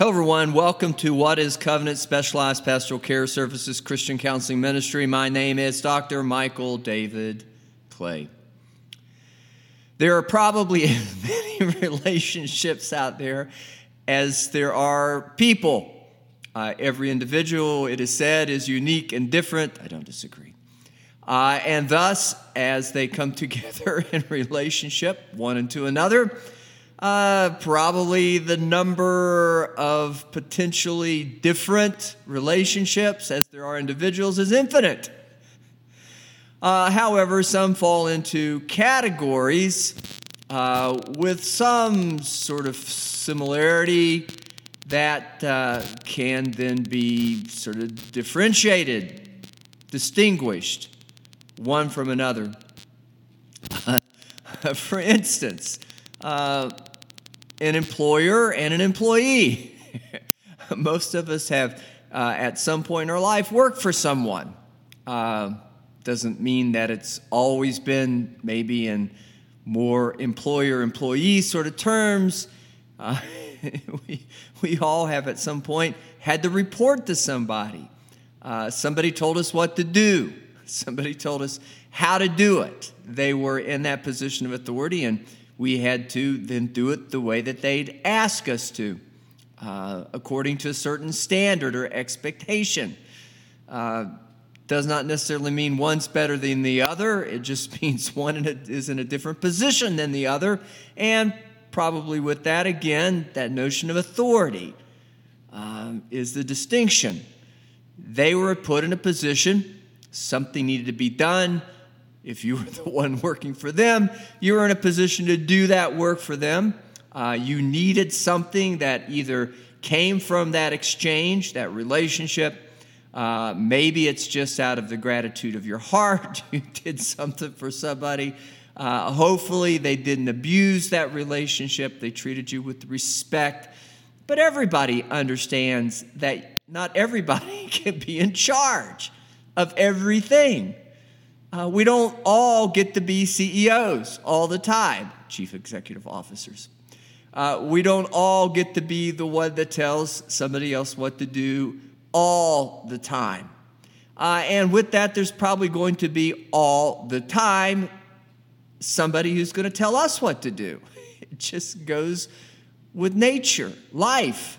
Hello, everyone. Welcome to What is Covenant Specialized Pastoral Care Services Christian Counseling Ministry. My name is Dr. Michael David Clay. There are probably as many relationships out there as there are people. Uh, every individual, it is said, is unique and different. I don't disagree. Uh, and thus, as they come together in relationship one into another, uh, probably the number of potentially different relationships as there are individuals is infinite. Uh, however, some fall into categories uh, with some sort of similarity that uh, can then be sort of differentiated, distinguished one from another. For instance, uh, an employer and an employee. Most of us have, uh, at some point in our life, worked for someone. Uh, doesn't mean that it's always been maybe in more employer employee sort of terms. Uh, we, we all have at some point had to report to somebody. Uh, somebody told us what to do, somebody told us how to do it. They were in that position of authority, and we had to then do it the way that they'd ask us to, uh, according to a certain standard or expectation. Uh, does not necessarily mean one's better than the other. It just means one is in a different position than the other. And probably with that, again, that notion of authority um, is the distinction. They were put in a position, something needed to be done. If you were the one working for them, you were in a position to do that work for them. Uh, you needed something that either came from that exchange, that relationship. Uh, maybe it's just out of the gratitude of your heart. You did something for somebody. Uh, hopefully, they didn't abuse that relationship. They treated you with respect. But everybody understands that not everybody can be in charge of everything. Uh, we don't all get to be CEOs all the time, chief executive officers. Uh, we don't all get to be the one that tells somebody else what to do all the time. Uh, and with that, there's probably going to be all the time somebody who's going to tell us what to do. It just goes with nature, life.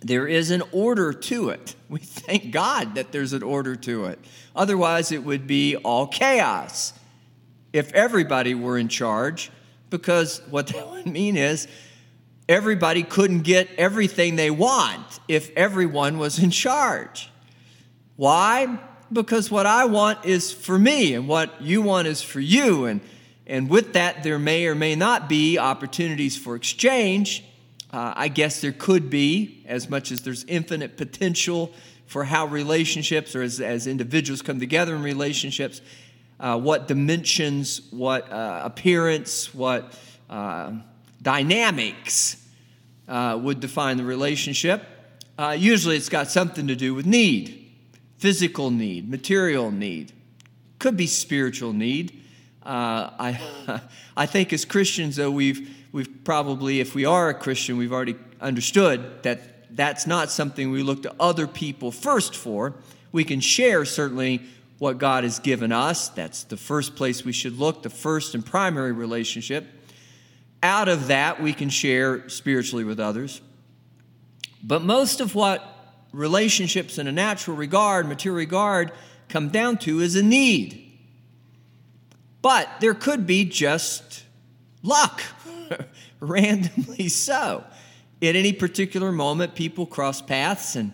There is an order to it. We thank God that there's an order to it. Otherwise, it would be all chaos if everybody were in charge, because what that would mean is everybody couldn't get everything they want if everyone was in charge. Why? Because what I want is for me, and what you want is for you. And, and with that, there may or may not be opportunities for exchange. Uh, I guess there could be, as much as there's infinite potential for how relationships or as, as individuals come together in relationships, uh, what dimensions, what uh, appearance, what uh, dynamics uh, would define the relationship. Uh, usually it's got something to do with need physical need, material need, could be spiritual need. I, I think as Christians, though, we've, we've probably, if we are a Christian, we've already understood that that's not something we look to other people first for. We can share certainly what God has given us. That's the first place we should look, the first and primary relationship. Out of that, we can share spiritually with others. But most of what relationships in a natural regard, material regard, come down to is a need. But there could be just luck, randomly so at any particular moment, people cross paths, and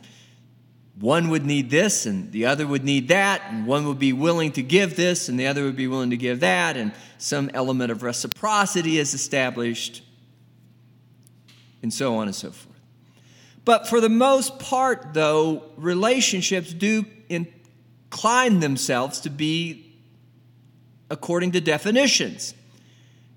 one would need this, and the other would need that, and one would be willing to give this, and the other would be willing to give that, and some element of reciprocity is established, and so on and so forth. But for the most part, though, relationships do incline themselves to be according to definitions.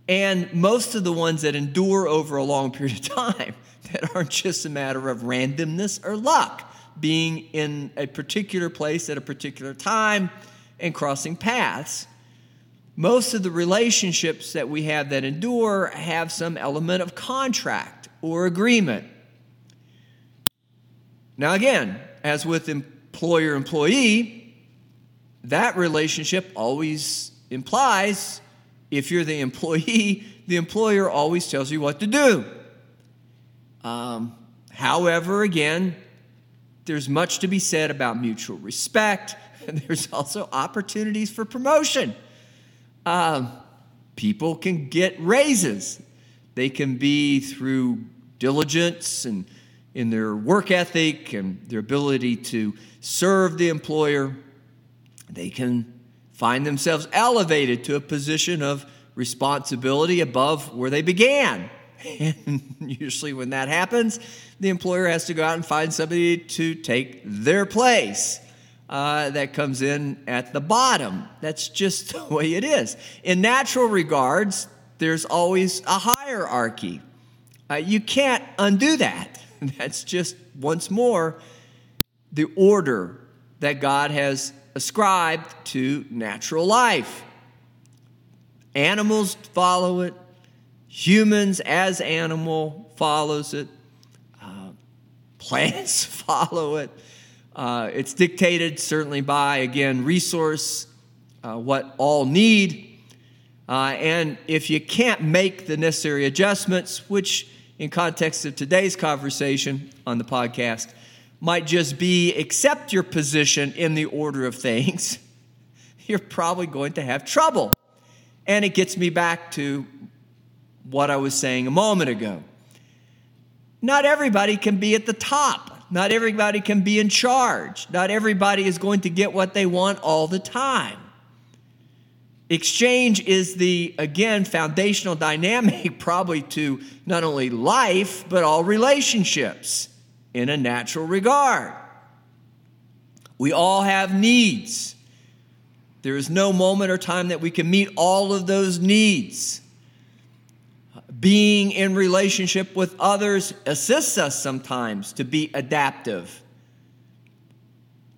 And most of the ones that endure over a long period of time that aren't just a matter of randomness or luck, being in a particular place at a particular time and crossing paths. Most of the relationships that we have that endure have some element of contract or agreement. Now, again, as with employer employee, that relationship always implies if you're the employee, the employer always tells you what to do. Um, however, again, there's much to be said about mutual respect, and there's also opportunities for promotion. Um, people can get raises, they can be through diligence and in their work ethic and their ability to serve the employer. They can find themselves elevated to a position of responsibility above where they began. And usually, when that happens, the employer has to go out and find somebody to take their place. Uh, that comes in at the bottom. That's just the way it is. In natural regards, there's always a hierarchy. Uh, you can't undo that. That's just, once more, the order that God has ascribed to natural life. Animals follow it, humans as animal follows it, uh, plants follow it. Uh, it's dictated certainly by, again, resource, uh, what all need. Uh, and if you can't make the necessary adjustments, which in context of today's conversation on the podcast might just be accept your position in the order of things, you're probably going to have trouble. And it gets me back to what I was saying a moment ago. Not everybody can be at the top. Not everybody can be in charge. Not everybody is going to get what they want all the time. Exchange is the, again, foundational dynamic probably to not only life, but all relationships in a natural regard. We all have needs. There is no moment or time that we can meet all of those needs. Being in relationship with others assists us sometimes to be adaptive,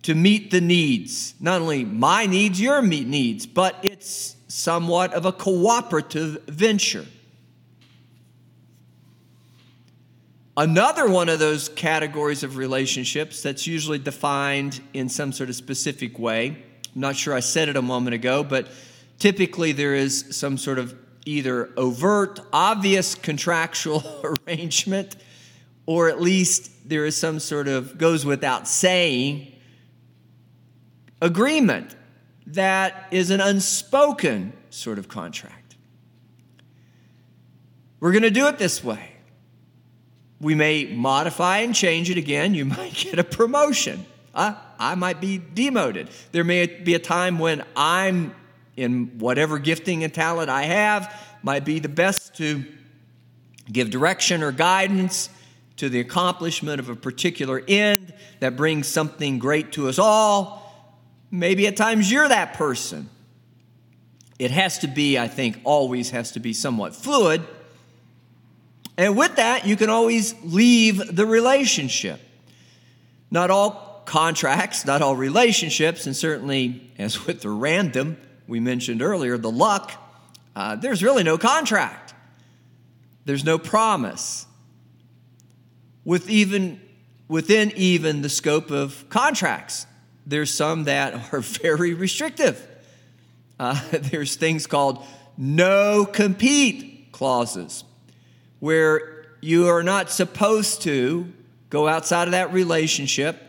to meet the needs, not only my needs, your needs, but it's somewhat of a cooperative venture. Another one of those categories of relationships that's usually defined in some sort of specific way. I'm not sure I said it a moment ago, but typically there is some sort of either overt, obvious contractual arrangement, or at least there is some sort of goes without saying agreement that is an unspoken sort of contract. We're going to do it this way. We may modify and change it again. You might get a promotion. Uh, I might be demoted. There may be a time when I'm in whatever gifting and talent I have, might be the best to give direction or guidance to the accomplishment of a particular end that brings something great to us all. Maybe at times you're that person. It has to be, I think, always has to be somewhat fluid and with that, you can always leave the relationship. Not all contracts, not all relationships, and certainly, as with the random we mentioned earlier, the luck, uh, there's really no contract. There's no promise. With even within even the scope of contracts, there's some that are very restrictive. Uh, there's things called no compete clauses where you are not supposed to go outside of that relationship.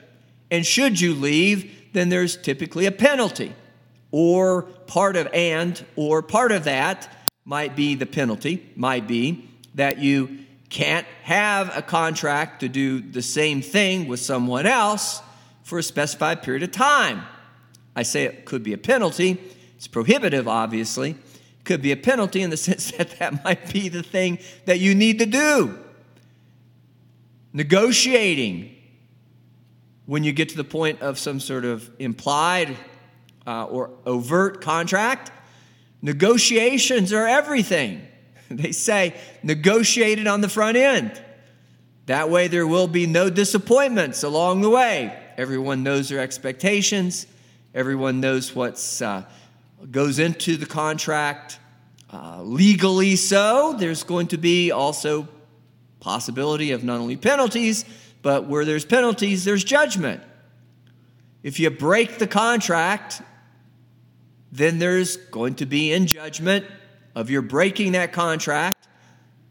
And should you leave, then there's typically a penalty. Or part of and, or part of that might be the penalty, might be that you can't have a contract to do the same thing with someone else for a specified period of time. I say it could be a penalty, it's prohibitive, obviously, could be a penalty in the sense that that might be the thing that you need to do. Negotiating when you get to the point of some sort of implied uh, or overt contract, negotiations are everything. They say negotiate it on the front end. That way, there will be no disappointments along the way. Everyone knows their expectations, everyone knows what's. Uh, goes into the contract uh, legally so there's going to be also possibility of not only penalties but where there's penalties, there's judgment. If you break the contract, then there's going to be in judgment of your breaking that contract.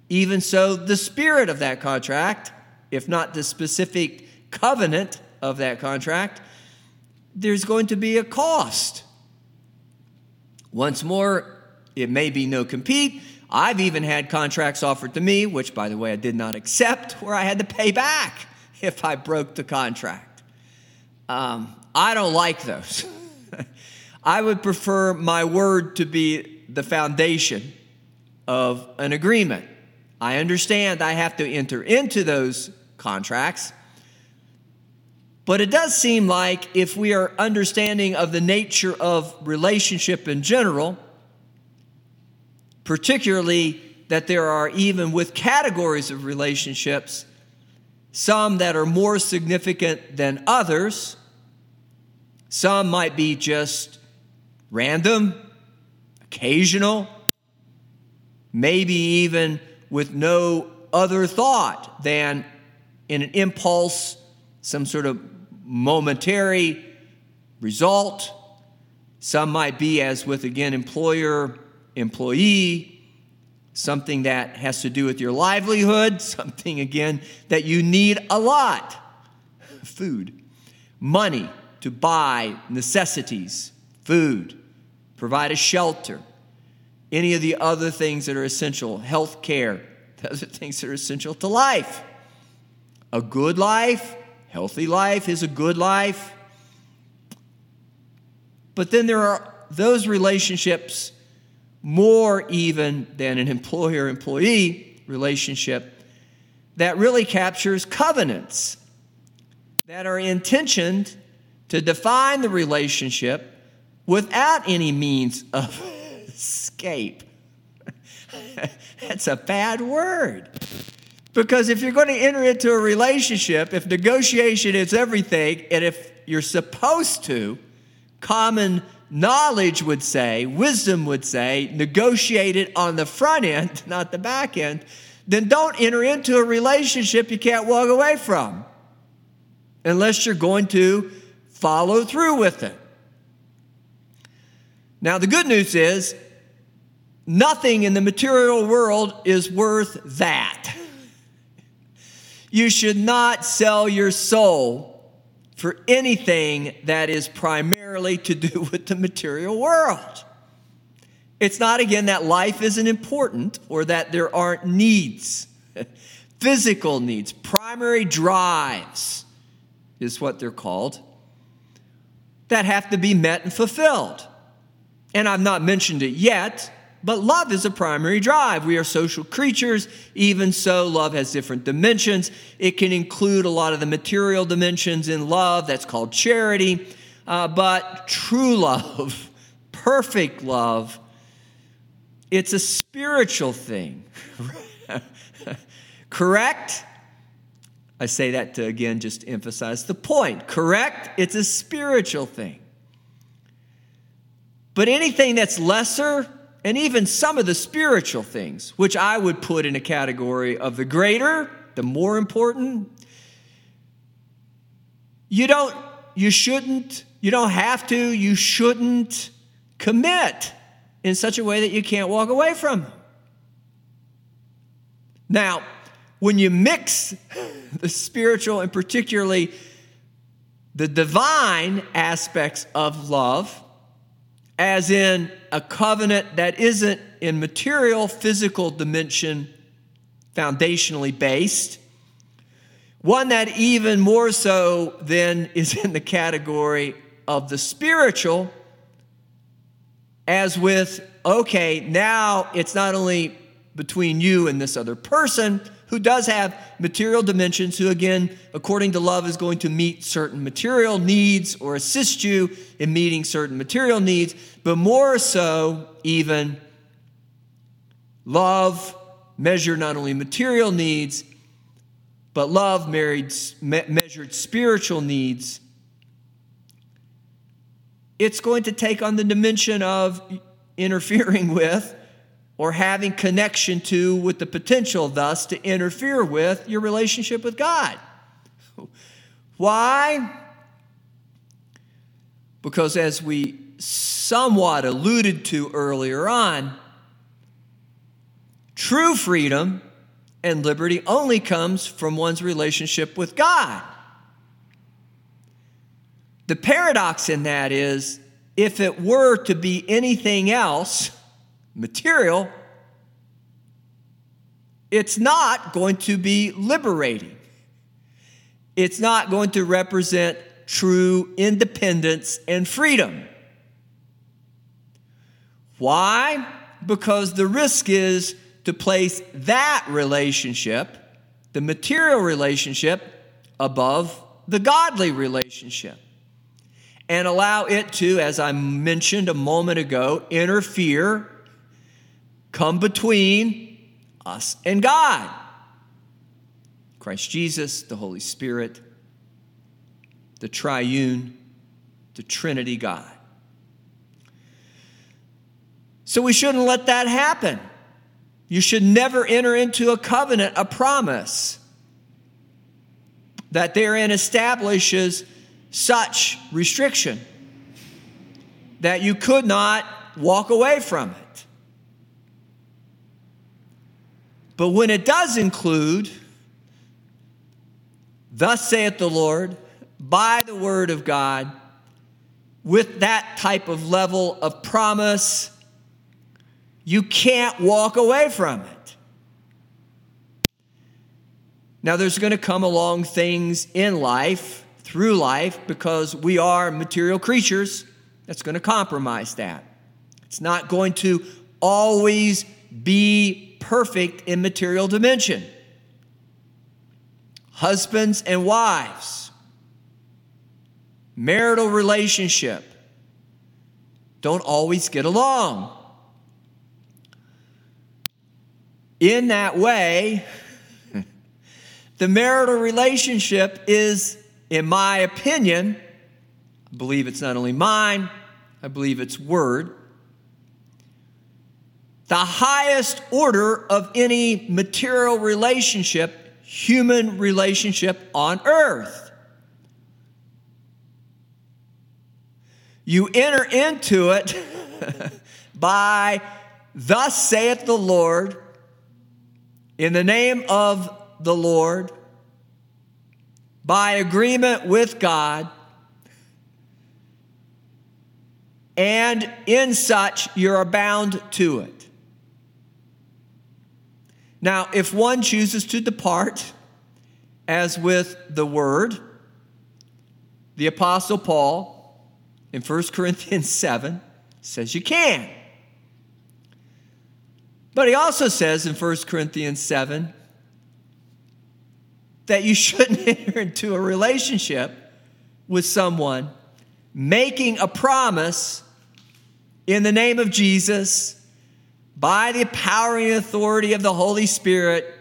Even so, the spirit of that contract, if not the specific covenant of that contract, there's going to be a cost. Once more, it may be no compete. I've even had contracts offered to me, which, by the way, I did not accept, where I had to pay back if I broke the contract. Um, I don't like those. I would prefer my word to be the foundation of an agreement. I understand I have to enter into those contracts, but it does seem like if we are understanding of the nature of relationship in general, particularly that there are even with categories of relationships, some that are more significant than others. Some might be just random, occasional, maybe even with no other thought than in an impulse, some sort of momentary result. Some might be, as with again, employer, employee, something that has to do with your livelihood, something again that you need a lot. Food, money to buy necessities, food, provide a shelter, any of the other things that are essential, health care, those are things that are essential to life. A good life, healthy life is a good life. But then there are those relationships more even than an employer employee relationship that really captures covenants that are intentioned to define the relationship without any means of escape. That's a bad word. Because if you're going to enter into a relationship, if negotiation is everything, and if you're supposed to, common knowledge would say, wisdom would say, negotiate it on the front end, not the back end, then don't enter into a relationship you can't walk away from unless you're going to follow through with it. Now, the good news is nothing in the material world is worth that. You should not sell your soul for anything that is primarily to do with the material world. It's not, again, that life isn't important or that there aren't needs. Physical needs, primary drives is what they're called, that have to be met and fulfilled. And I've not mentioned it yet, but love is a primary drive. We are social creatures. Even so, love has different dimensions. It can include a lot of the material dimensions in love, that's called charity. Uh, but true love, perfect love, it's a spiritual thing. Correct? I say that to again just emphasize the point. Correct? It's a spiritual thing. But anything that's lesser, and even some of the spiritual things, which I would put in a category of the greater, the more important. You don't, you shouldn't, you don't have to, you shouldn't commit in such a way that you can't walk away from them. Now, when you mix the spiritual and particularly the divine aspects of love, as in a covenant that isn't in material, physical dimension, foundationally based. One that even more so then is in the category of the spiritual, as with, okay, now it's not only between you and this other person, who does have material dimensions, who, again, according to love, is going to meet certain material needs or assist you in meeting certain material needs, but more so, even love measured not only material needs, but love married, measured spiritual needs. It's going to take on the dimension of interfering with or having connection to with the potential thus to interfere with your relationship with God. Why? Because as we somewhat alluded to earlier on, true freedom and liberty only comes from one's relationship with God. The paradox in that is if it were to be anything else, material, it's not going to be liberating. It's not going to represent true independence and freedom. Why? Because the risk is to place that relationship, the material relationship, above the godly relationship and allow it to, as I mentioned a moment ago, interfere, come between us and God. Christ Jesus, the Holy Spirit, the triune, the Trinity God. So we shouldn't let that happen. You should never enter into a covenant, a promise that therein establishes such restriction that you could not walk away from it. But when it does include, thus saith the Lord, by the word of God, with that type of level of promise you can't walk away from it. Now, there's going to come along things in life, through life, because we are material creatures that's going to compromise that. It's not going to always be perfect in material dimension. Husbands and wives, marital relationship don't always get along. In that way, the marital relationship is, in my opinion, I believe it's not only mine, I believe it's word, the highest order of any material relationship, human relationship on earth. You enter into it by, Thus saith the Lord, in the name of the Lord, by agreement with God, and in such you're bound to it. Now, if one chooses to depart, as with the word, the Apostle Paul in 1 Corinthians 7 says you can. But he also says in 1 Corinthians 7 that you shouldn't enter into a relationship with someone making a promise in the name of Jesus by the power and authority of the Holy Spirit.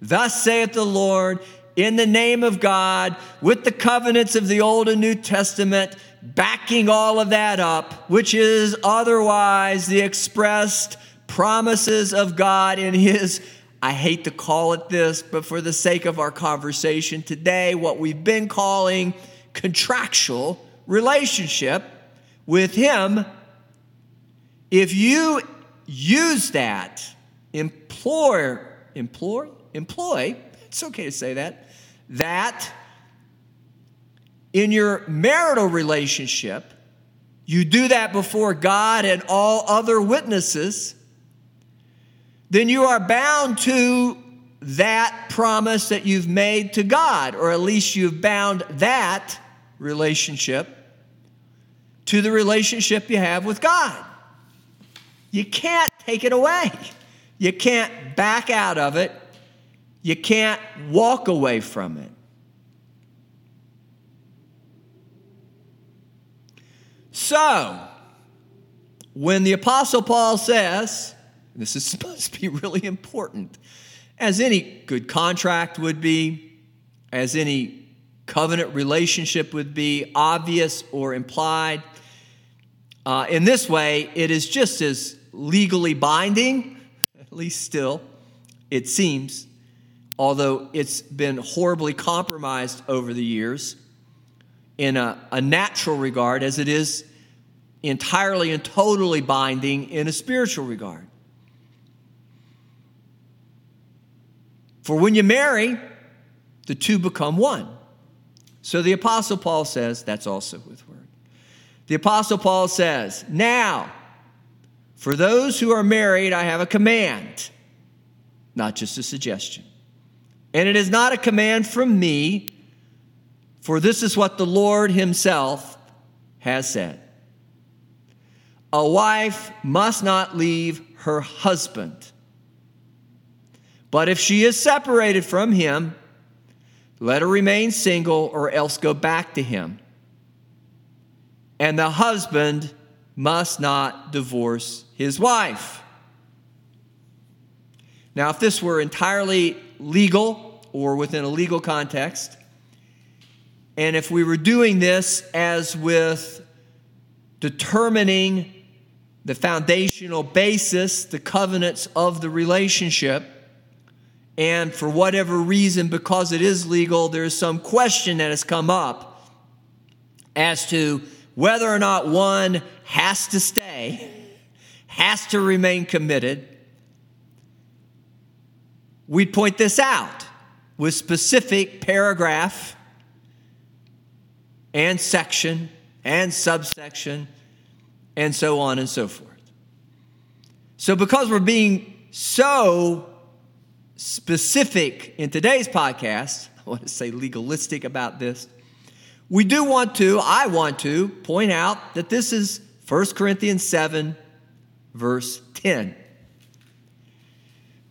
Thus saith the Lord, in the name of God, with the covenants of the Old and New Testament, backing all of that up, which is otherwise the expressed promises of God in His, I hate to call it this, but for the sake of our conversation today, what we've been calling contractual relationship with Him. If you use that, employ, employ, employ, it's okay to say that, that in your marital relationship, you do that before God and all other witnesses then you are bound to that promise that you've made to God, or at least you've bound that relationship to the relationship you have with God. You can't take it away. You can't back out of it. You can't walk away from it. So, when the Apostle Paul says, this is supposed to be really important. As any good contract would be, as any covenant relationship would be, obvious or implied. Uh, in this way, it is just as legally binding, at least still, it seems, although it's been horribly compromised over the years in a, a natural regard as it is entirely and totally binding in a spiritual regard. For when you marry, the two become one. So the Apostle Paul says, that's also with word. The Apostle Paul says, Now, for those who are married, I have a command, not just a suggestion. And it is not a command from me, for this is what the Lord Himself has said. A wife must not leave her husband. But if she is separated from him, let her remain single or else go back to him. And the husband must not divorce his wife. Now, if this were entirely legal or within a legal context, and if we were doing this as with determining the foundational basis, the covenants of the relationship, and for whatever reason, because it is legal, there's some question that has come up as to whether or not one has to stay, has to remain committed. We'd point this out with specific paragraph and section and subsection and so on and so forth. So, because we're being so specific in today's podcast, I want to say legalistic about this, we do want to, I want to point out that this is 1 Corinthians 7, verse 10.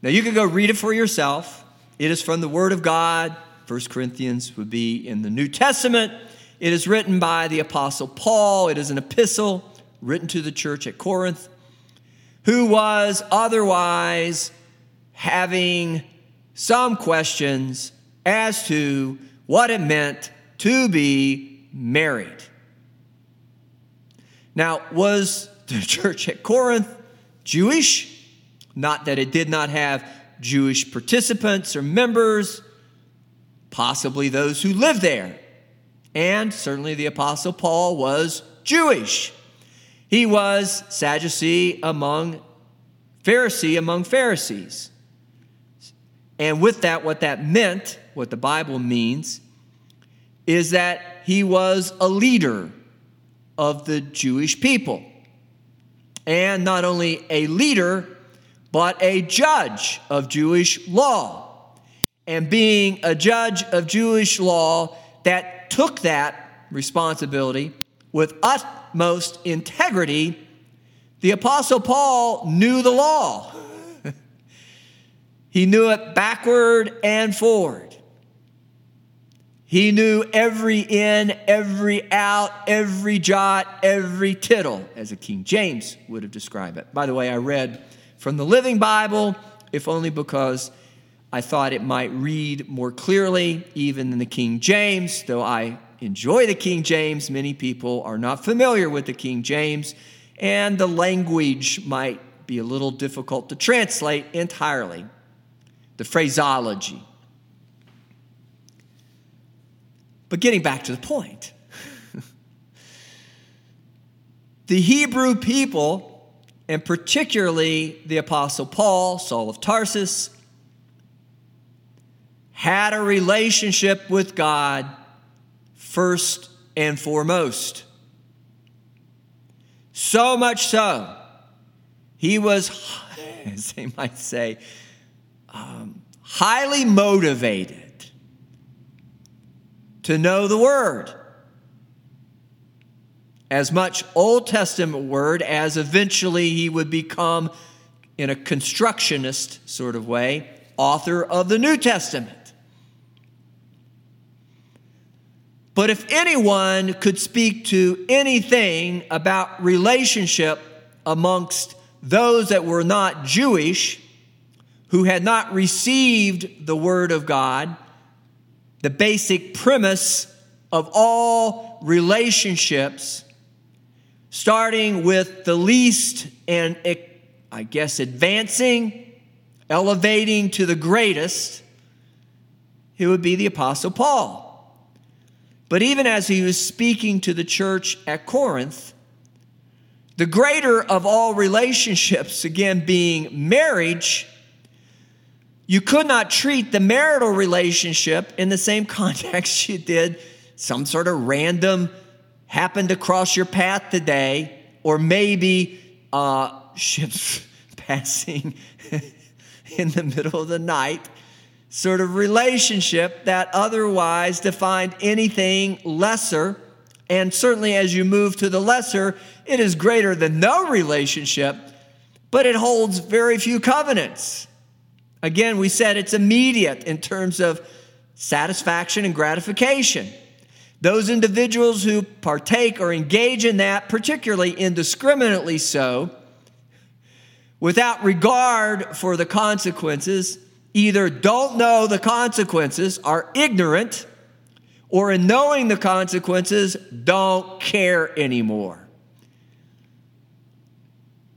Now, you can go read it for yourself. It is from the Word of God. 1 Corinthians would be in the New Testament. It is written by the Apostle Paul. It is an epistle written to the church at Corinth, who was otherwise having some questions as to what it meant to be married. Now, was the church at Corinth Jewish? Not that it did not have Jewish participants or members, possibly those who lived there. And certainly the Apostle Paul was Jewish. He was Sadducee among Pharisee among Pharisees. And with that, what that meant, what the Bible means, is that he was a leader of the Jewish people. And not only a leader, but a judge of Jewish law. And being a judge of Jewish law that took that responsibility with utmost integrity, the Apostle Paul knew the law. he knew it backward and forward. He knew every in, every out, every jot, every tittle, as a King James would have described it. By the way, I read from the Living Bible, if only because I thought it might read more clearly, even than the King James, though I enjoy the King James. Many people are not familiar with the King James, and the language might be a little difficult to translate entirely. The phraseology. But getting back to the point, the Hebrew people, and particularly the Apostle Paul, Saul of Tarsus, had a relationship with God first and foremost. So much so, he was, as they might say, um, highly motivated to know the Word. As much Old Testament Word as eventually he would become, in a constructionist sort of way, author of the New Testament. But if anyone could speak to anything about relationship amongst those that were not Jewish, who had not received the Word of God, the basic premise of all relationships, starting with the least and, I guess, advancing, elevating to the greatest, it would be the Apostle Paul. But even as he was speaking to the church at Corinth, the greater of all relationships, again being marriage, you could not treat the marital relationship in the same context you did some sort of random happened to cross your path today, or maybe uh, ships passing in the middle of the night sort of relationship that otherwise defined anything lesser. And certainly as you move to the lesser, it is greater than no relationship, but it holds very few covenants. Again, we said it's immediate in terms of satisfaction and gratification. Those individuals who partake or engage in that, particularly indiscriminately so, without regard for the consequences, either don't know the consequences, are ignorant, or in knowing the consequences, don't care anymore.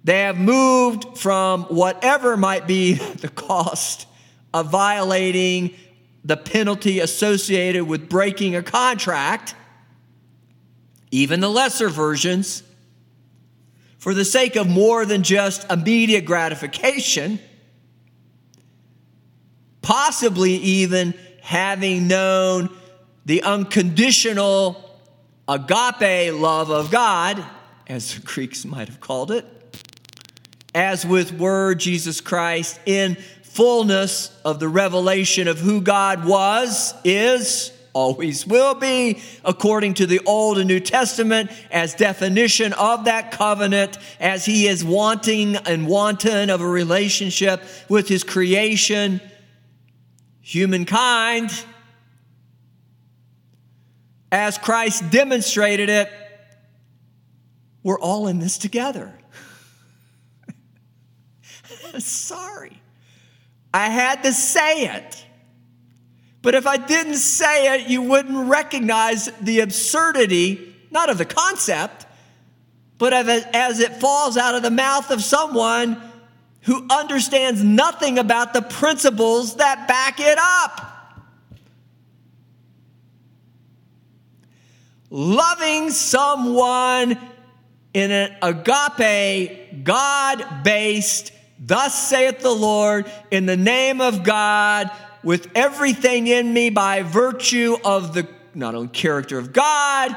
They have moved from whatever might be the cost of violating the penalty associated with breaking a contract, even the lesser versions, for the sake of more than just immediate gratification possibly even having known the unconditional agape love of God, as the Greeks might have called it, as with Word Jesus Christ in fullness of the revelation of who God was, is, always will be, according to the Old and New Testament, as definition of that covenant, as He is wanting and wanton of a relationship with His creation humankind as Christ demonstrated it, we're all in this together. Sorry. I had to say it. But if I didn't say it, you wouldn't recognize the absurdity, not of the concept, but of it, as it falls out of the mouth of someone who understands nothing about the principles that back it up. Loving someone in an agape, God based, thus saith the Lord, in the name of God, with everything in me by virtue of the not only character of God,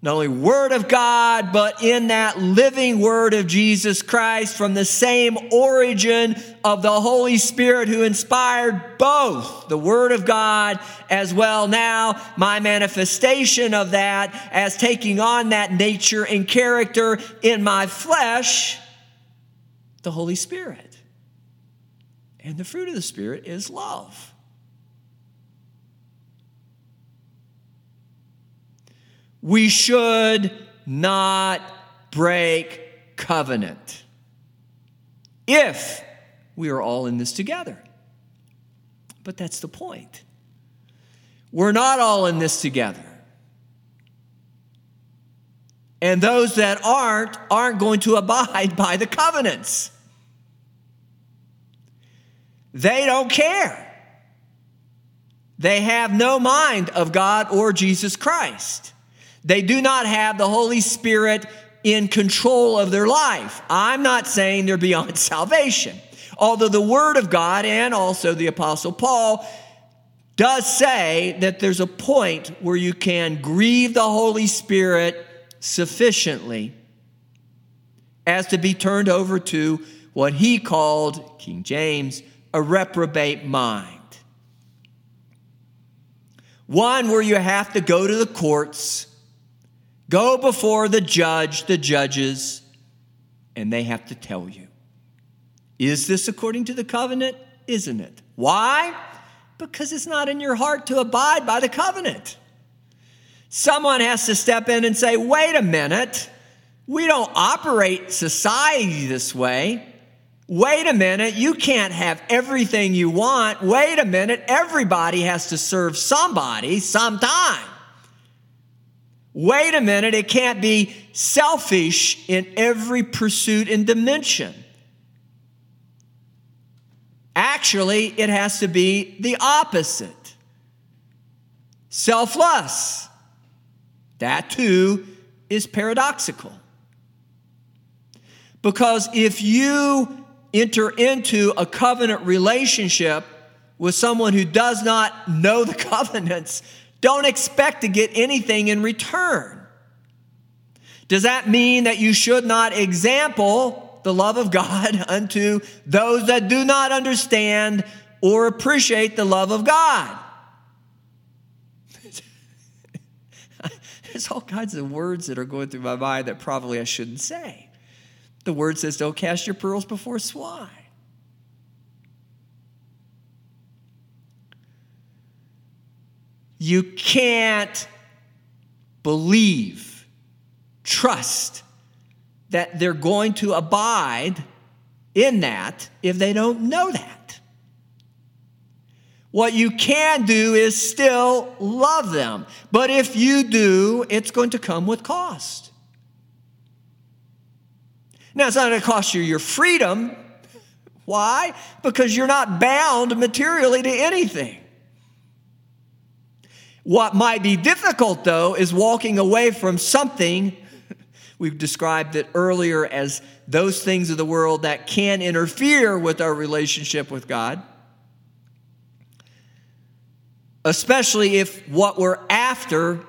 not only Word of God, but in that living Word of Jesus Christ from the same origin of the Holy Spirit who inspired both the Word of God as well now my manifestation of that as taking on that nature and character in my flesh, the Holy Spirit. And the fruit of the Spirit is love. we should not break covenant if we are all in this together. But that's the point. We're not all in this together. And those that aren't, aren't going to abide by the covenants. They don't care. They have no mind of God or Jesus Christ. They do not have the Holy Spirit in control of their life. I'm not saying they're beyond salvation. Although the Word of God and also the Apostle Paul does say that there's a point where you can grieve the Holy Spirit sufficiently as to be turned over to what he called, King James, a reprobate mind. One where you have to go to the courts Go before the judge, the judges, and they have to tell you. Is this according to the covenant? Isn't it? Why? Because it's not in your heart to abide by the covenant. Someone has to step in and say, wait a minute, we don't operate society this way. Wait a minute, you can't have everything you want. Wait a minute, everybody has to serve somebody sometime. Wait a minute, it can't be selfish in every pursuit and dimension. Actually, it has to be the opposite selfless. That too is paradoxical. Because if you enter into a covenant relationship with someone who does not know the covenants, don't expect to get anything in return. Does that mean that you should not example the love of God unto those that do not understand or appreciate the love of God? There's all kinds of words that are going through my mind that probably I shouldn't say. The word says, Don't cast your pearls before swine. You can't believe, trust that they're going to abide in that if they don't know that. What you can do is still love them. But if you do, it's going to come with cost. Now, it's not going to cost you your freedom. Why? Because you're not bound materially to anything. What might be difficult, though, is walking away from something. We've described it earlier as those things of the world that can interfere with our relationship with God. Especially if what we're after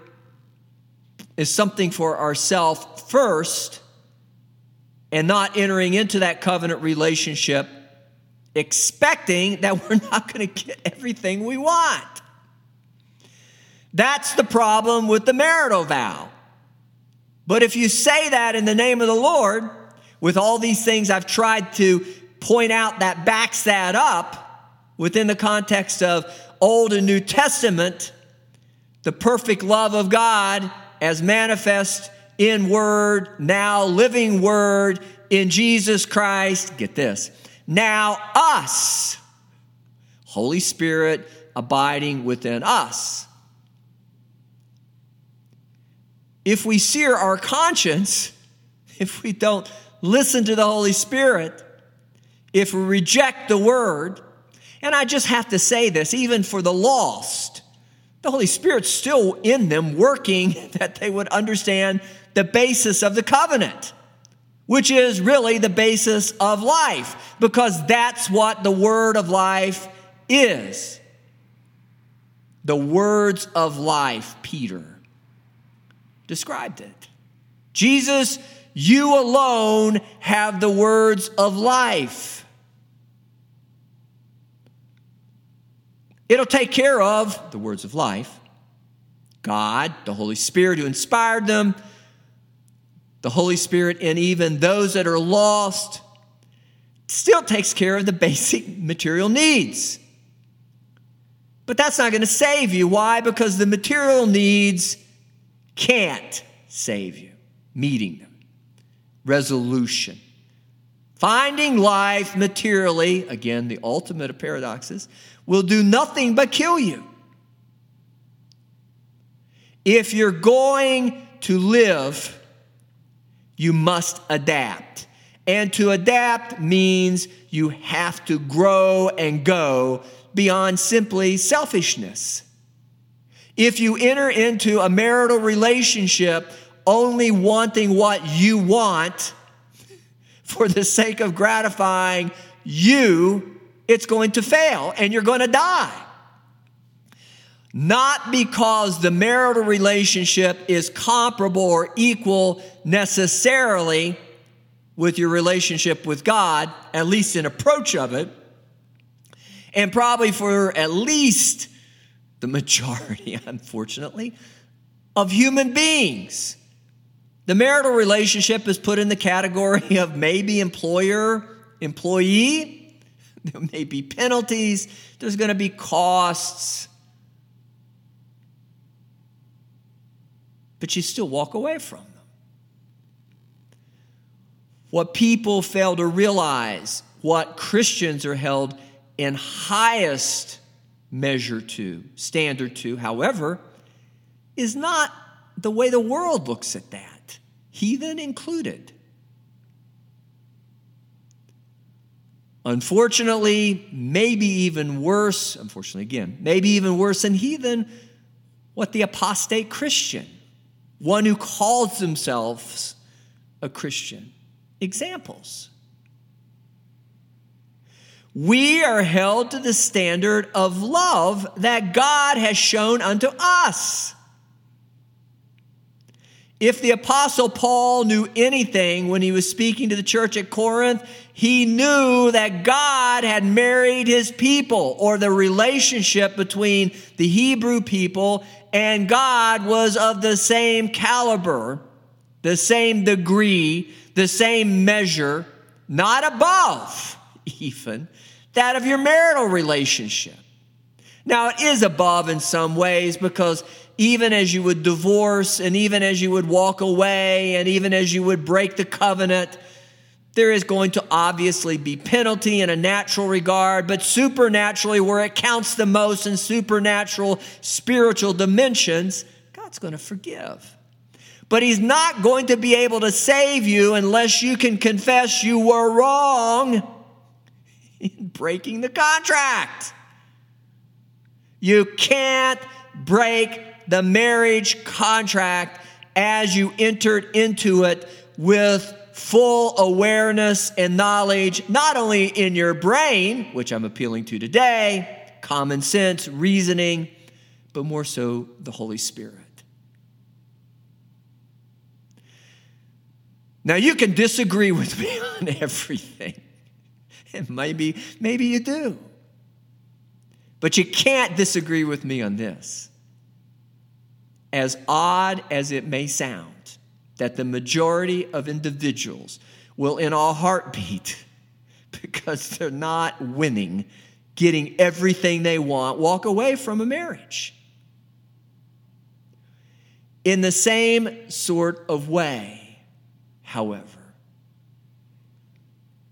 is something for ourselves first and not entering into that covenant relationship expecting that we're not going to get everything we want. That's the problem with the marital vow. But if you say that in the name of the Lord, with all these things I've tried to point out that backs that up within the context of Old and New Testament, the perfect love of God as manifest in word, now living word in Jesus Christ. Get this. Now us, Holy Spirit abiding within us. if we sear our conscience, if we don't listen to the Holy Spirit, if we reject the word, and I just have to say this, even for the lost, the Holy Spirit's still in them working that they would understand the basis of the covenant, which is really the basis of life, because that's what the word of life is. The words of life, Peter described it. Jesus, you alone have the words of life. It'll take care of the words of life. God, the Holy Spirit who inspired them, the Holy Spirit, and even those that are lost, still takes care of the basic material needs. But that's not going to save you. Why? Because the material needs can't save you. Meeting them. Resolution. Finding life materially, again, the ultimate of paradoxes, will do nothing but kill you. If you're going to live, you must adapt. And to adapt means you have to grow and go beyond simply selfishness. If you enter into a marital relationship only wanting what you want for the sake of gratifying you, it's going to fail and you're going to die. Not because the marital relationship is comparable or equal necessarily with your relationship with God, at least in approach of it, and probably for at least the majority, unfortunately, of human beings. The marital relationship is put in the category of maybe employer, employee. There may be penalties, there's going to be costs. But you still walk away from them. What people fail to realize, what Christians are held in highest measure to, standard to, however, is not the way the world looks at that, heathen included. Unfortunately, maybe even worse, unfortunately, again, maybe even worse than heathen, what the apostate Christian, one who calls themselves a Christian. Examples. We are held to the standard of love that God has shown unto us. If the Apostle Paul knew anything when he was speaking to the church at Corinth, he knew that God had married his people, or the relationship between the Hebrew people and God was of the same caliber, the same degree, the same measure, not above even that of your marital relationship. Now, it is above in some ways because even as you would divorce and even as you would walk away and even as you would break the covenant, there is going to obviously be penalty in a natural regard, but supernaturally, where it counts the most in supernatural spiritual dimensions, God's going to forgive. But He's not going to be able to save you unless you can confess you were wrong in breaking the contract. You can't break the marriage contract as you entered into it with full awareness and knowledge, not only in your brain, which I'm appealing to today, common sense, reasoning, but more so the Holy Spirit. Now, you can disagree with me on everything. And maybe, maybe you do. But you can't disagree with me on this. As odd as it may sound, that the majority of individuals will, in a heartbeat, because they're not winning, getting everything they want, walk away from a marriage. In the same sort of way, however,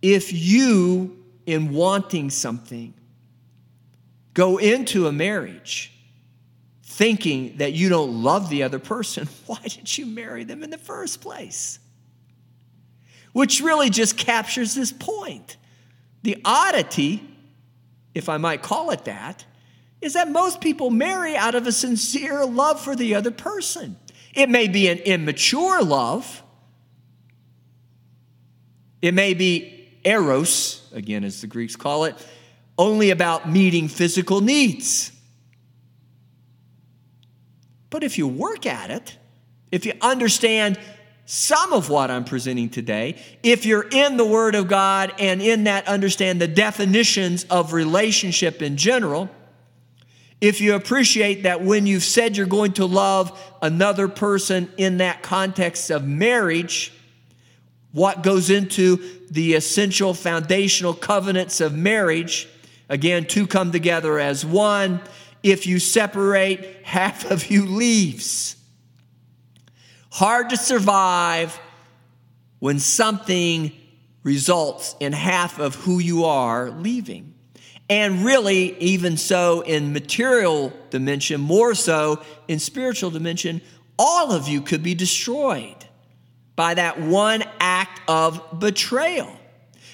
if you, in wanting something, go into a marriage thinking that you don't love the other person, why did you marry them in the first place? Which really just captures this point. The oddity, if I might call it that, is that most people marry out of a sincere love for the other person. It may be an immature love, it may be eros, again, as the Greeks call it, only about meeting physical needs. But if you work at it, if you understand some of what I'm presenting today, if you're in the Word of God and in that understand the definitions of relationship in general, if you appreciate that when you've said you're going to love another person in that context of marriage, what goes into the essential foundational covenants of marriage. Again, two come together as one. If you separate, half of you leaves. Hard to survive when something results in half of who you are leaving. And really, even so in material dimension, more so in spiritual dimension, all of you could be destroyed by that one act of betrayal.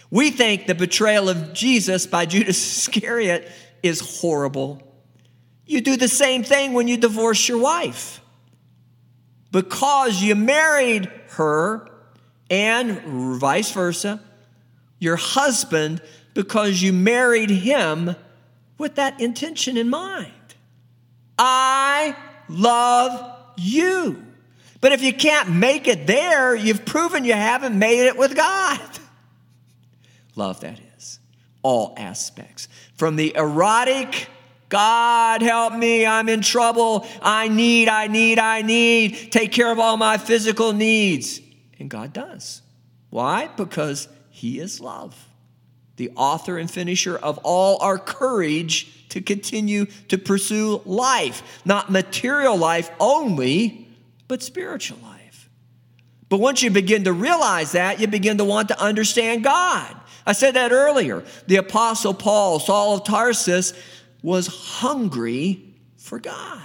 We think the betrayal of Jesus by Judas Iscariot is horrible. You do the same thing when you divorce your wife. Because you married her and vice versa, your husband, because you married him with that intention in mind. I love you. But if you can't make it there, you've proven you haven't made it with God. Love that is. All aspects. From the erotic, God help me, I'm in trouble, I need, I need, I need, take care of all my physical needs. And God does. Why? Because He is love, the author and finisher of all our courage to continue to pursue life, not material life only but spiritual life. But once you begin to realize that, you begin to want to understand God. I said that earlier. The Apostle Paul, Saul of Tarsus, was hungry for God.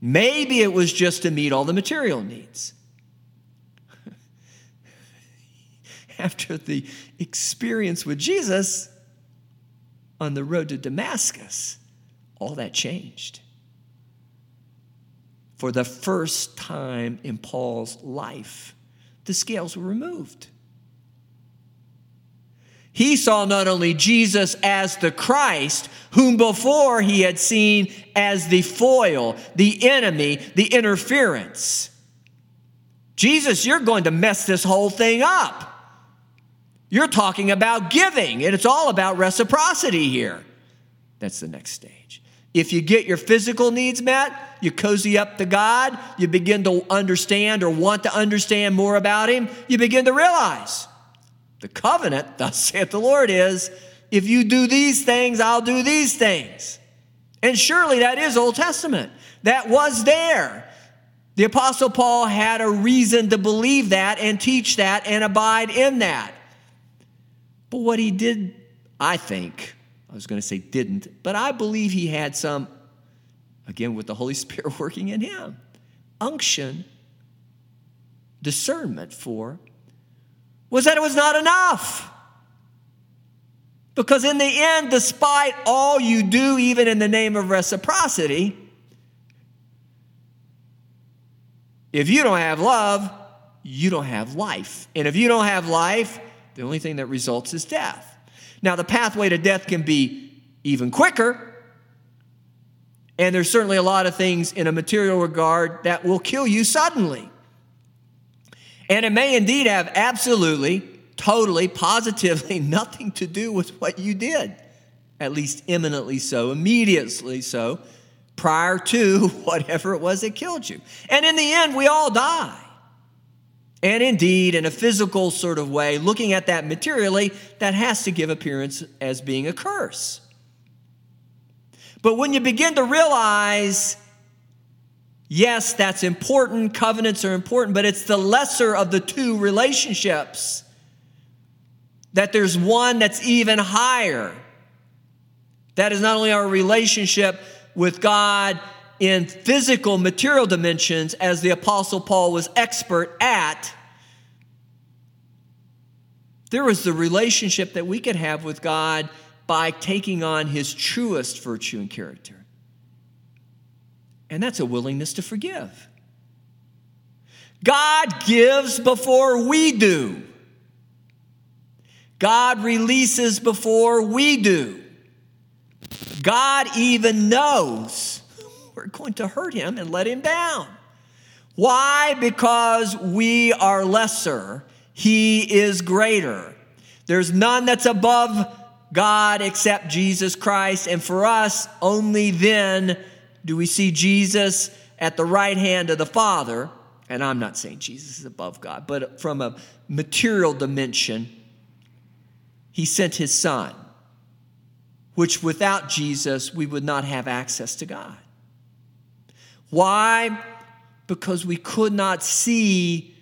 Maybe it was just to meet all the material needs. after the experience with Jesus on the road to Damascus, all that changed. For the first time in Paul's life, the scales were removed. He saw not only Jesus as the Christ, whom before he had seen as the foil, the enemy, the interference. Jesus, you're going to mess this whole thing up. You're talking about giving, and it's all about reciprocity here. That's the next stage. If you get your physical needs met, you cozy up to God, you begin to understand or want to understand more about Him, you begin to realize the covenant, thus saith the Lord, is if you do these things, I'll do these things. And surely that is Old Testament. That was there. The Apostle Paul had a reason to believe that and teach that and abide in that. But what he did, I think, I was going to say didn't, but I believe he had some, again, with the Holy Spirit working in him, unction, discernment for, was that it was not enough. Because in the end, despite all you do, even in the name of reciprocity, if you don't have love, you don't have life. And if you don't have life, the only thing that results is death. Now, the pathway to death can be even quicker. And there's certainly a lot of things in a material regard that will kill you suddenly. And it may indeed have absolutely totally, positively nothing to do with what you did, at least imminently so, immediately so, prior to whatever it was that killed you. And in the end, we all die. And indeed, in a physical sort of way, looking at that materially, that has to give appearance as being a curse. But when you begin to realize, yes, that's important, covenants are important, but it's the lesser of the two relationships that there's one that's even higher. That is not only our relationship with God in physical, material dimensions, as the Apostle Paul was expert at, there was the relationship that we could have with God by taking on his truest virtue and character. And that's a willingness to forgive. God gives before we do. God releases before we do. God even knows we're going to hurt him and let him down. Why? Because we are lesser, he is greater. There's none that's above God except Jesus Christ. And for us, only then do we see Jesus at the right hand of the Father. And I'm not saying Jesus is above God, but from a material dimension, he sent his son, which without Jesus, we would not have access to God. Why? Because we could not see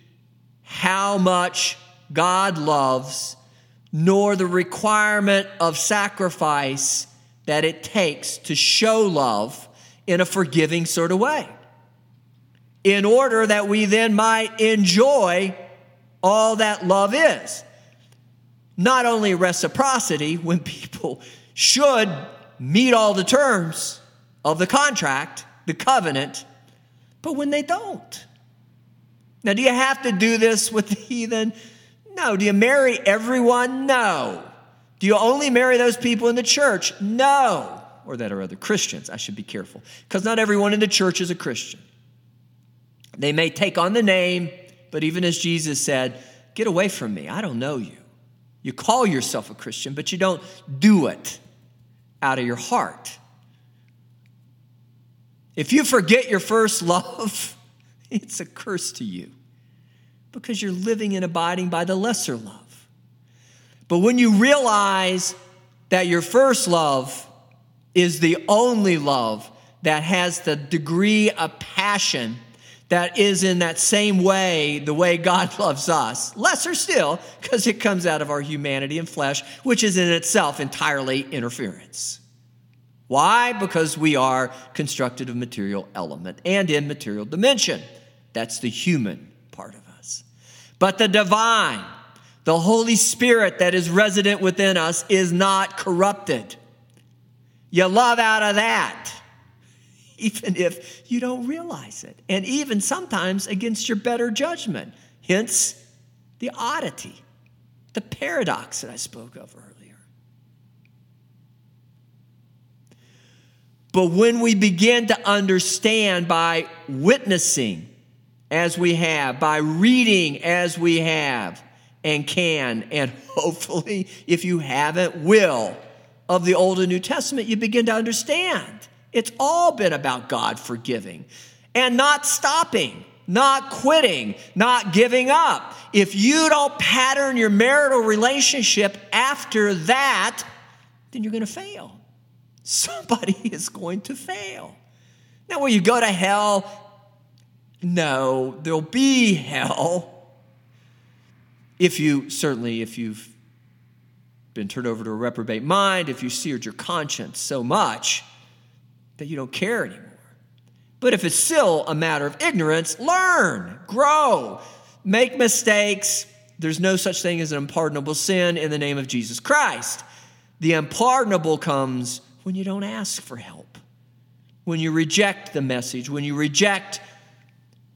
how much God loves, nor the requirement of sacrifice that it takes to show love in a forgiving sort of way, in order that we then might enjoy all that love is not only reciprocity when people should meet all the terms of the contract, the covenant, but when they don't. Now, do you have to do this with the heathen? No. Do you marry everyone? No. Do you only marry those people in the church? No. Or that are other Christians. I should be careful. Because not everyone in the church is a Christian. They may take on the name, but even as Jesus said, Get away from me. I don't know you. You call yourself a Christian, but you don't do it out of your heart. If you forget your first love, it's a curse to you because you're living and abiding by the lesser love. But when you realize that your first love is the only love that has the degree of passion that is in that same way, the way God loves us. Lesser still, because it comes out of our humanity and flesh, which is in itself entirely interference. Why? Because we are constructed of material element and in material dimension. That's the human part of us. But the divine, The Holy Spirit that is resident within us is not corrupted. You love out of that, even if you don't realize it, and even sometimes against your better judgment. Hence the oddity, the paradox that I spoke of earlier. But when we begin to understand by witnessing as we have, by reading as we have and can, and hopefully, if you haven't, will, of the Old and New Testament, you begin to understand. It's all been about God forgiving and not stopping, not quitting, not giving up. If you don't pattern your marital relationship after that, then you're going to fail somebody is going to fail. Now, will you go to hell? No, there'll be hell. If you, certainly, if you've been turned over to a reprobate mind, if you seared your conscience so much that you don't care anymore. But if it's still a matter of ignorance, learn, grow, make mistakes. There's no such thing as an unpardonable sin in the name of Jesus Christ. The unpardonable comes when you don't ask for help, when you reject the message, when you reject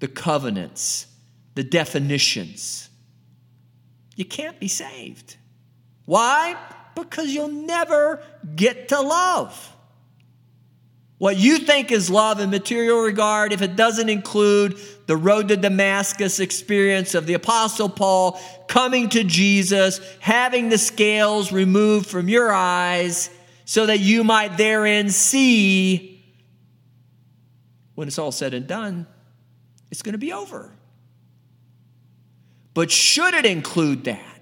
the covenants, the definitions. You can't be saved. Why? Because you'll never get to love. What you think is love in material regard, if it doesn't include the road to Damascus experience of the Apostle Paul coming to Jesus, having the scales removed from your eyes, so that you might therein see when it's all said and done, it's going to be over. But should it include that?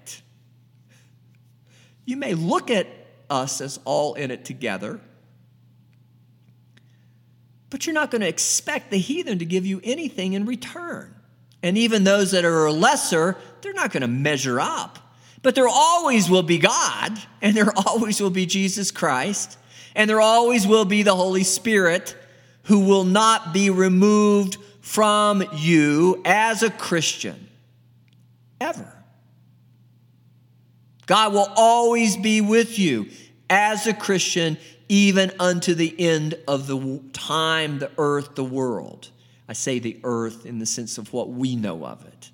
You may look at us as all in it together, but you're not going to expect the heathen to give you anything in return. And even those that are lesser, they're not going to measure up. But there always will be God, and there always will be Jesus Christ, and there always will be the Holy Spirit who will not be removed from you as a Christian. Ever. God will always be with you as a Christian, even unto the end of the time, the earth, the world. I say the earth in the sense of what we know of it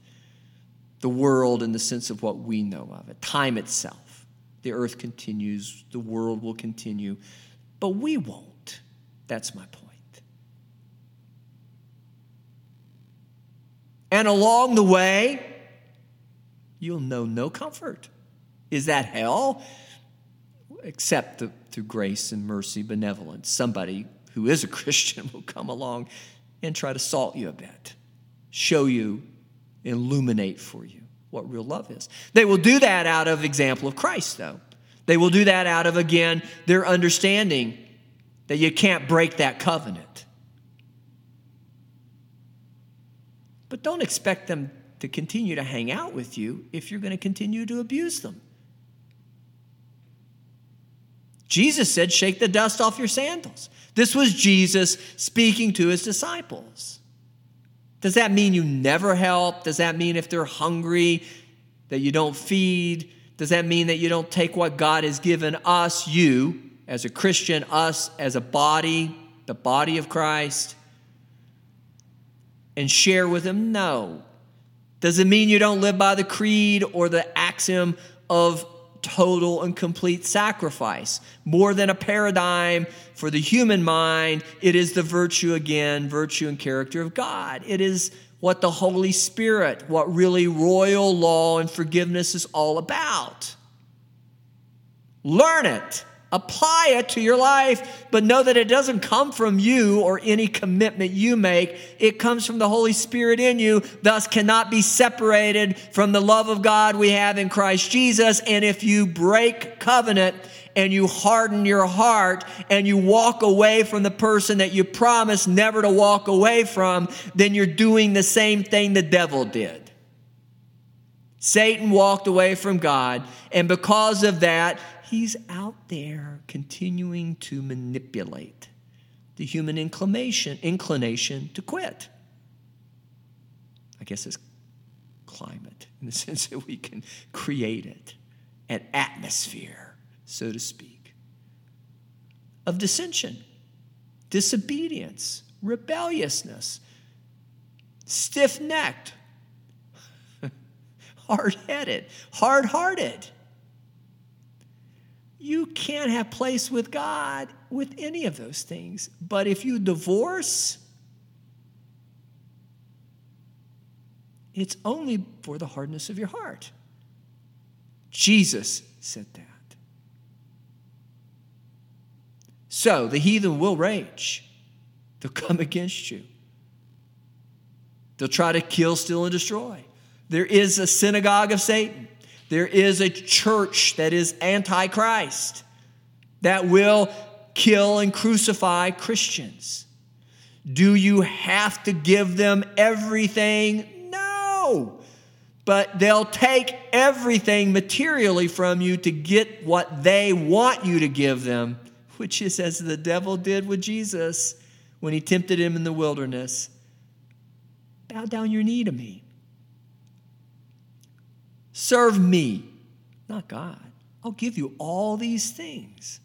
the world in the sense of what we know of it, time itself. The earth continues, the world will continue, but we won't. That's my point. And along the way, you'll know no comfort. Is that hell? Except the, through grace and mercy, benevolence. Somebody who is a Christian will come along and try to salt you a bit, show you illuminate for you what real love is. They will do that out of example of Christ, though. They will do that out of, again, their understanding that you can't break that covenant. But don't expect them to continue to hang out with you if you're going to continue to abuse them. Jesus said, Shake the dust off your sandals. This was Jesus speaking to his disciples. Does that mean you never help? Does that mean if they're hungry that you don't feed? Does that mean that you don't take what God has given us, you as a Christian, us as a body, the body of Christ, and share with them? No. Does it mean you don't live by the creed or the axiom of total and complete sacrifice. More than a paradigm for the human mind, it is the virtue again, virtue and character of God. It is what the Holy Spirit, what really royal law and forgiveness is all about. Learn it. Apply it to your life, but know that it doesn't come from you or any commitment you make. It comes from the Holy Spirit in you, thus cannot be separated from the love of God we have in Christ Jesus. And if you break covenant and you harden your heart and you walk away from the person that you promised never to walk away from, then you're doing the same thing the devil did. Satan walked away from God, and because of that, he's out there continuing to manipulate the human inclination, inclination to quit. I guess it's climate in the sense that we can create it, an atmosphere, so to speak, of dissension, disobedience, rebelliousness, stiff necked, hard headed, hard hearted. You can't have place with God with any of those things. But if you divorce, it's only for the hardness of your heart. Jesus said that. So the heathen will rage, they'll come against you. They'll try to kill, steal, and destroy. There is a synagogue of Satan. There is a church that is antichrist that will kill and crucify Christians. Do you have to give them everything? No. But they'll take everything materially from you to get what they want you to give them, which is as the devil did with Jesus when he tempted him in the wilderness. Bow down your knee to me. Serve me, not God. I'll give you all these things.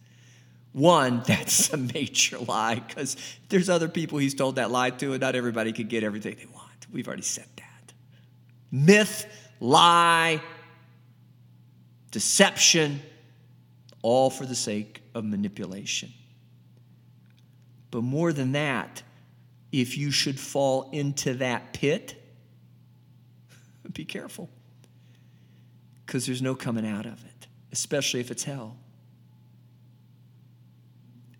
One, that's a major lie because there's other people he's told that lie to, and not everybody can get everything they want. We've already said that. Myth, lie, deception, all for the sake of manipulation. But more than that, if you should fall into that pit, be careful. Because there's no coming out of it, especially if it's hell.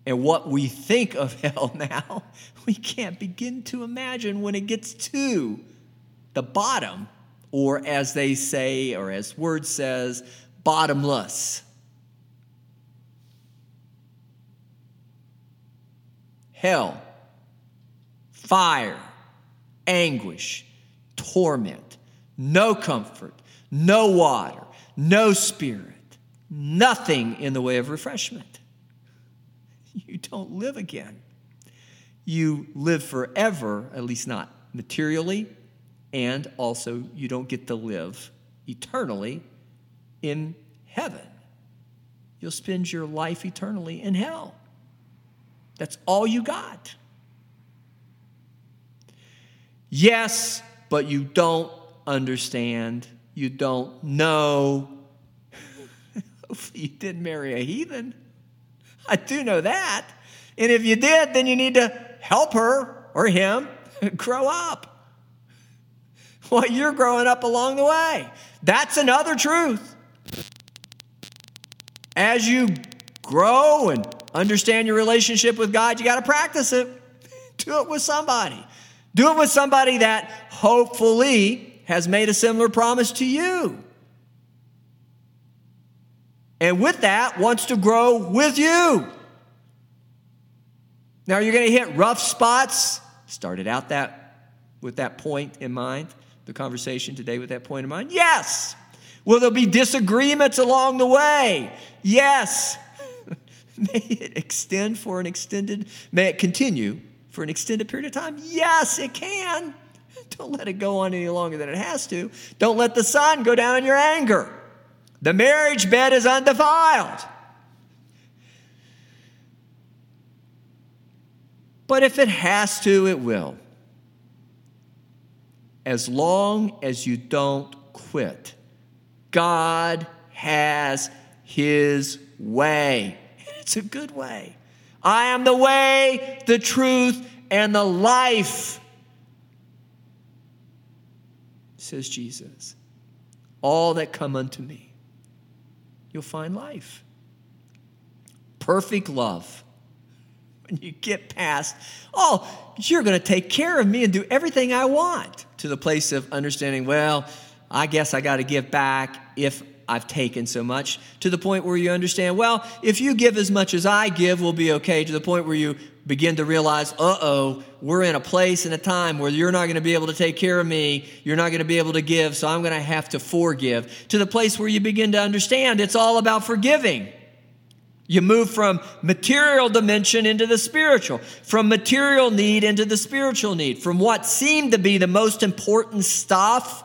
And what we think of hell now, we can't begin to imagine when it gets to the bottom, or as they say, or as word says, bottomless. Hell fire, anguish, torment, no comfort, no water, no spirit, nothing in the way of refreshment. You don't live again. You live forever, at least not materially, and also you don't get to live eternally in heaven. You'll spend your life eternally in hell. That's all you got. Yes, but you don't understand. You don't know. Hopefully, you didn't marry a heathen. I do know that. And if you did, then you need to help her or him grow up while you're growing up along the way. That's another truth. As you grow and understand your relationship with God, you got to practice it. Do it with somebody. Do it with somebody that hopefully has made a similar promise to you. And with that, wants to grow with you. Now, you're going to hit rough spots. Started out that with that point in mind, the conversation today with that point in mind. Yes. Will there be disagreements along the way? Yes. may it extend for an extended, may it continue for an extended period of time? Yes, it can. Don't let it go on any longer than it has to. Don't let the sun go down in your anger. The marriage bed is undefiled. But if it has to, it will. As long as you don't quit, God has His way. It's a good way. I am the way, the truth, and the life, says Jesus. All that come unto me, you'll find life. Perfect love. When you get past, oh, you're going to take care of me and do everything I want, to the place of understanding, well, I guess I got to give back if I've taken so much, to the point where you understand, well, if you give as much as I give, we'll be okay, to the point where you begin to realize, uh oh, we're in a place and a time where you're not going to be able to take care of me, you're not going to be able to give, so I'm going to have to forgive, to the place where you begin to understand it's all about forgiving. You move from material dimension into the spiritual, from material need into the spiritual need, from what seemed to be the most important stuff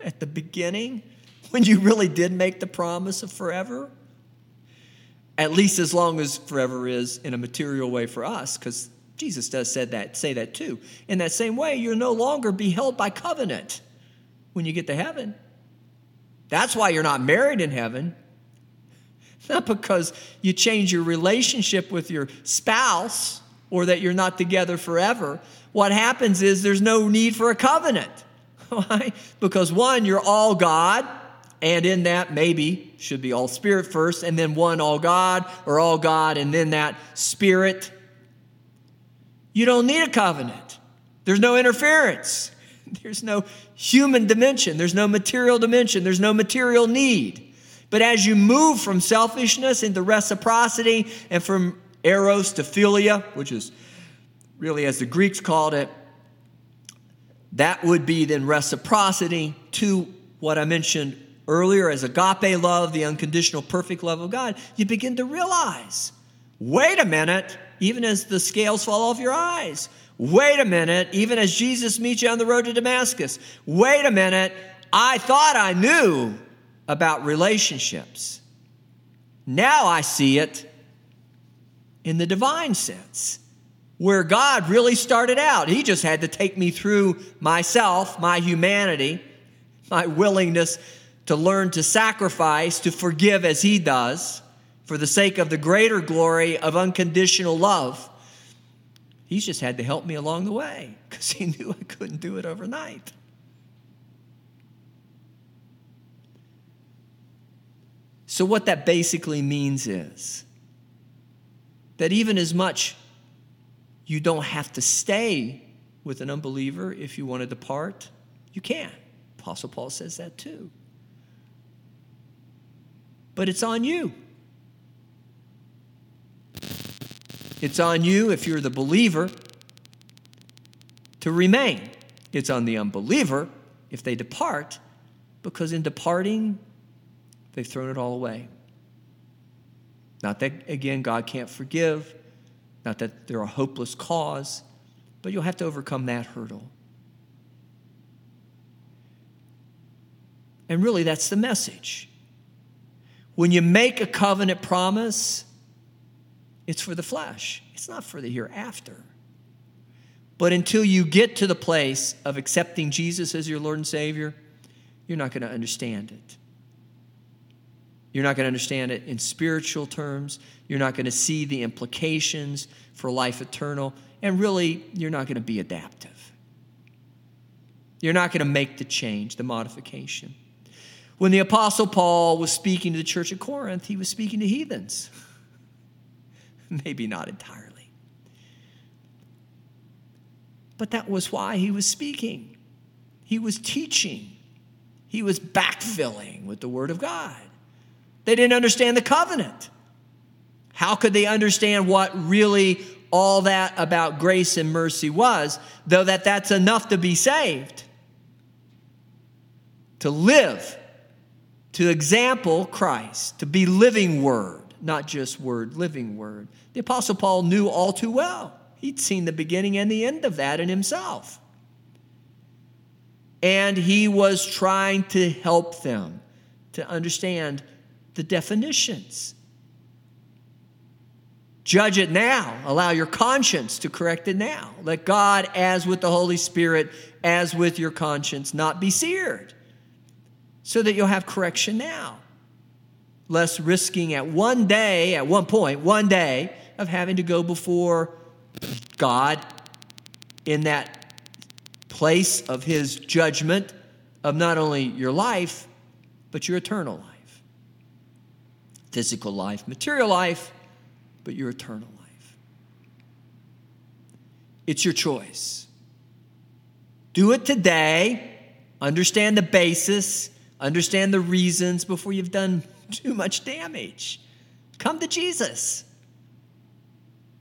at the beginning when you really did make the promise of forever? At least as long as forever is in a material way for us, because Jesus does said that, say that too. In that same way, you'll no longer be held by covenant when you get to heaven. That's why you're not married in heaven. Not because you change your relationship with your spouse or that you're not together forever. What happens is there's no need for a covenant. Why? Because one, you're all God, and in that, maybe should be all spirit first, and then one, all God, or all God, and then that spirit. You don't need a covenant. There's no interference. There's no human dimension. There's no material dimension. There's no material need. But as you move from selfishness into reciprocity and from eros to philia, which is really as the Greeks called it, that would be then reciprocity to what I mentioned earlier as agape love, the unconditional, perfect love of God. You begin to realize wait a minute, even as the scales fall off your eyes. Wait a minute, even as Jesus meets you on the road to Damascus. Wait a minute, I thought I knew about relationships. Now I see it in the divine sense, where God really started out. He just had to take me through myself, my humanity, my willingness to learn to sacrifice, to forgive as He does, for the sake of the greater glory of unconditional love. He's just had to help me along the way because he knew I couldn't do it overnight. So, what that basically means is that even as much you don't have to stay with an unbeliever if you want to depart, you can. Apostle Paul says that too. But it's on you. It's on you, if you're the believer, to remain. It's on the unbeliever if they depart, because in departing, they've thrown it all away. Not that, again, God can't forgive, not that they're a hopeless cause, but you'll have to overcome that hurdle. And really, that's the message. When you make a covenant promise, it's for the flesh, it's not for the hereafter. But until you get to the place of accepting Jesus as your Lord and Savior, you're not going to understand it. You're not going to understand it in spiritual terms. You're not going to see the implications for life eternal. And really, you're not going to be adaptive. You're not going to make the change, the modification. When the Apostle Paul was speaking to the church at Corinth, he was speaking to heathens. Maybe not entirely. But that was why he was speaking. He was teaching, he was backfilling with the Word of God. They didn't understand the covenant. How could they understand what really all that about grace and mercy was, though that that's enough to be saved? To live, to example Christ, to be living word not just word, living word. The Apostle Paul knew all too well. He'd seen the beginning and the end of that in himself. And he was trying to help them to understand the definitions. Judge it now. Allow your conscience to correct it now. Let God, as with the Holy Spirit, as with your conscience, not be seared, so that you'll have correction now less risking at one day, at one point, one day, of having to go before God in that place of His judgment of not only your life, but your eternal life. Physical life, material life, but your eternal life. It's your choice. Do it today, understand the basis, understand the reasons before you've done too much damage. Come to Jesus.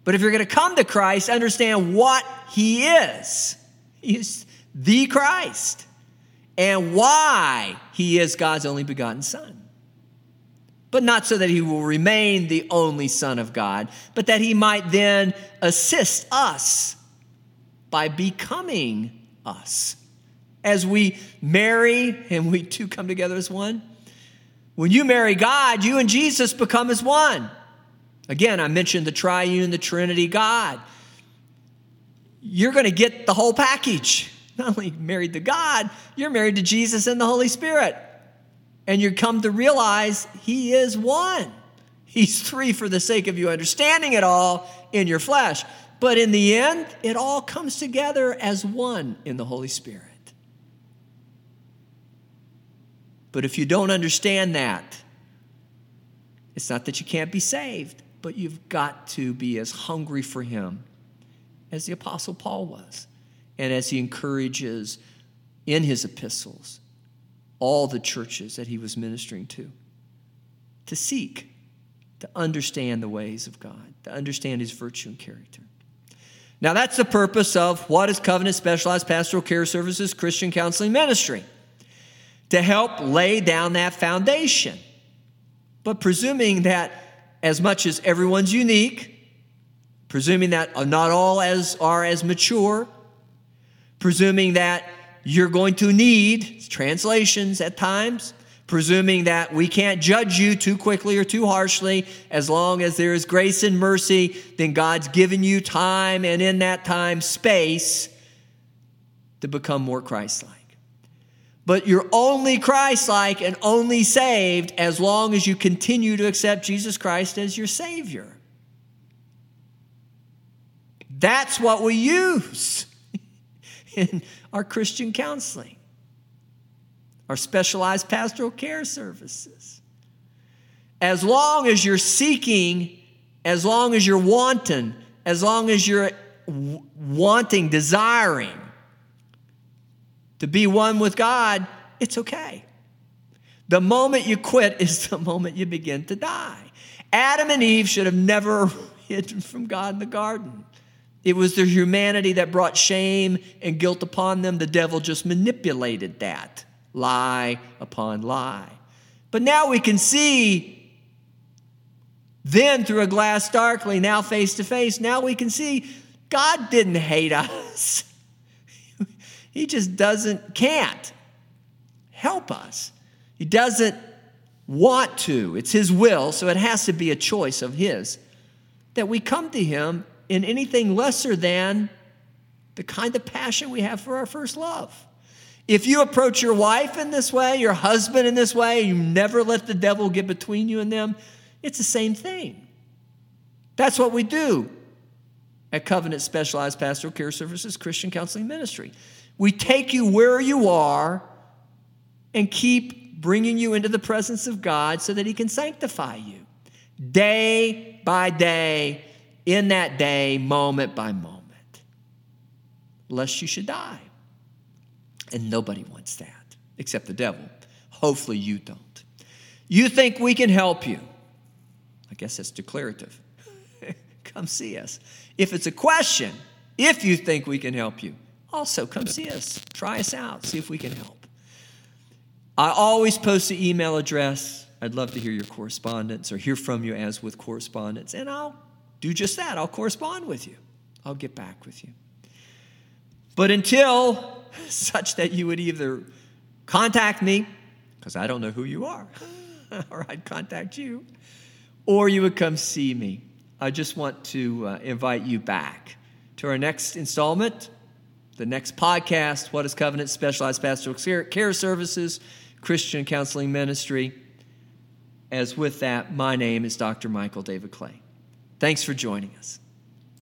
But if you're going to come to Christ, understand what He is. He's the Christ and why He is God's only begotten Son. But not so that He will remain the only Son of God, but that He might then assist us by becoming us as we marry and we two come together as one. When you marry God, you and Jesus become as one. Again, I mentioned the triune, the Trinity God. You're going to get the whole package. Not only married to God, you're married to Jesus and the Holy Spirit. And you come to realize He is one. He's three for the sake of you understanding it all in your flesh. But in the end, it all comes together as one in the Holy Spirit. But if you don't understand that, it's not that you can't be saved, but you've got to be as hungry for Him as the Apostle Paul was, and as he encourages in his epistles all the churches that he was ministering to to seek, to understand the ways of God, to understand His virtue and character. Now, that's the purpose of what is Covenant Specialized Pastoral Care Services Christian Counseling Ministry to help lay down that foundation. But presuming that as much as everyone's unique, presuming that not all as are as mature, presuming that you're going to need translations at times, presuming that we can't judge you too quickly or too harshly, as long as there is grace and mercy, then God's given you time and in that time space to become more Christ like. But you're only Christ like and only saved as long as you continue to accept Jesus Christ as your Savior. That's what we use in our Christian counseling, our specialized pastoral care services. As long as you're seeking, as long as you're wanting, as long as you're wanting, desiring to be one with God, it's okay. The moment you quit is the moment you begin to die. Adam and Eve should have never hidden from God in the garden. It was their humanity that brought shame and guilt upon them. The devil just manipulated that lie upon lie. But now we can see, then through a glass darkly, now face to face, now we can see God didn't hate us. He just doesn't, can't help us. He doesn't want to. It's His will, so it has to be a choice of His that we come to Him in anything lesser than the kind of passion we have for our first love. If you approach your wife in this way, your husband in this way, you never let the devil get between you and them, it's the same thing. That's what we do at Covenant Specialized Pastoral Care Services Christian Counseling Ministry. We take you where you are and keep bringing you into the presence of God so that He can sanctify you day by day, in that day, moment by moment, lest you should die. And nobody wants that except the devil. Hopefully, you don't. You think we can help you. I guess that's declarative. Come see us. If it's a question, if you think we can help you, also come see us. Try us out. See if we can help. I always post the email address. I'd love to hear your correspondence or hear from you as with correspondence. And I'll do just that. I'll correspond with you. I'll get back with you. But until such that you would either contact me, because I don't know who you are, or I'd contact you, or you would come see me. I just want to uh, invite you back to our next installment the next podcast, What is Covenant Specialized Pastoral Care Services, Christian Counseling Ministry. As with that, my name is Dr. Michael David Clay. Thanks for joining us.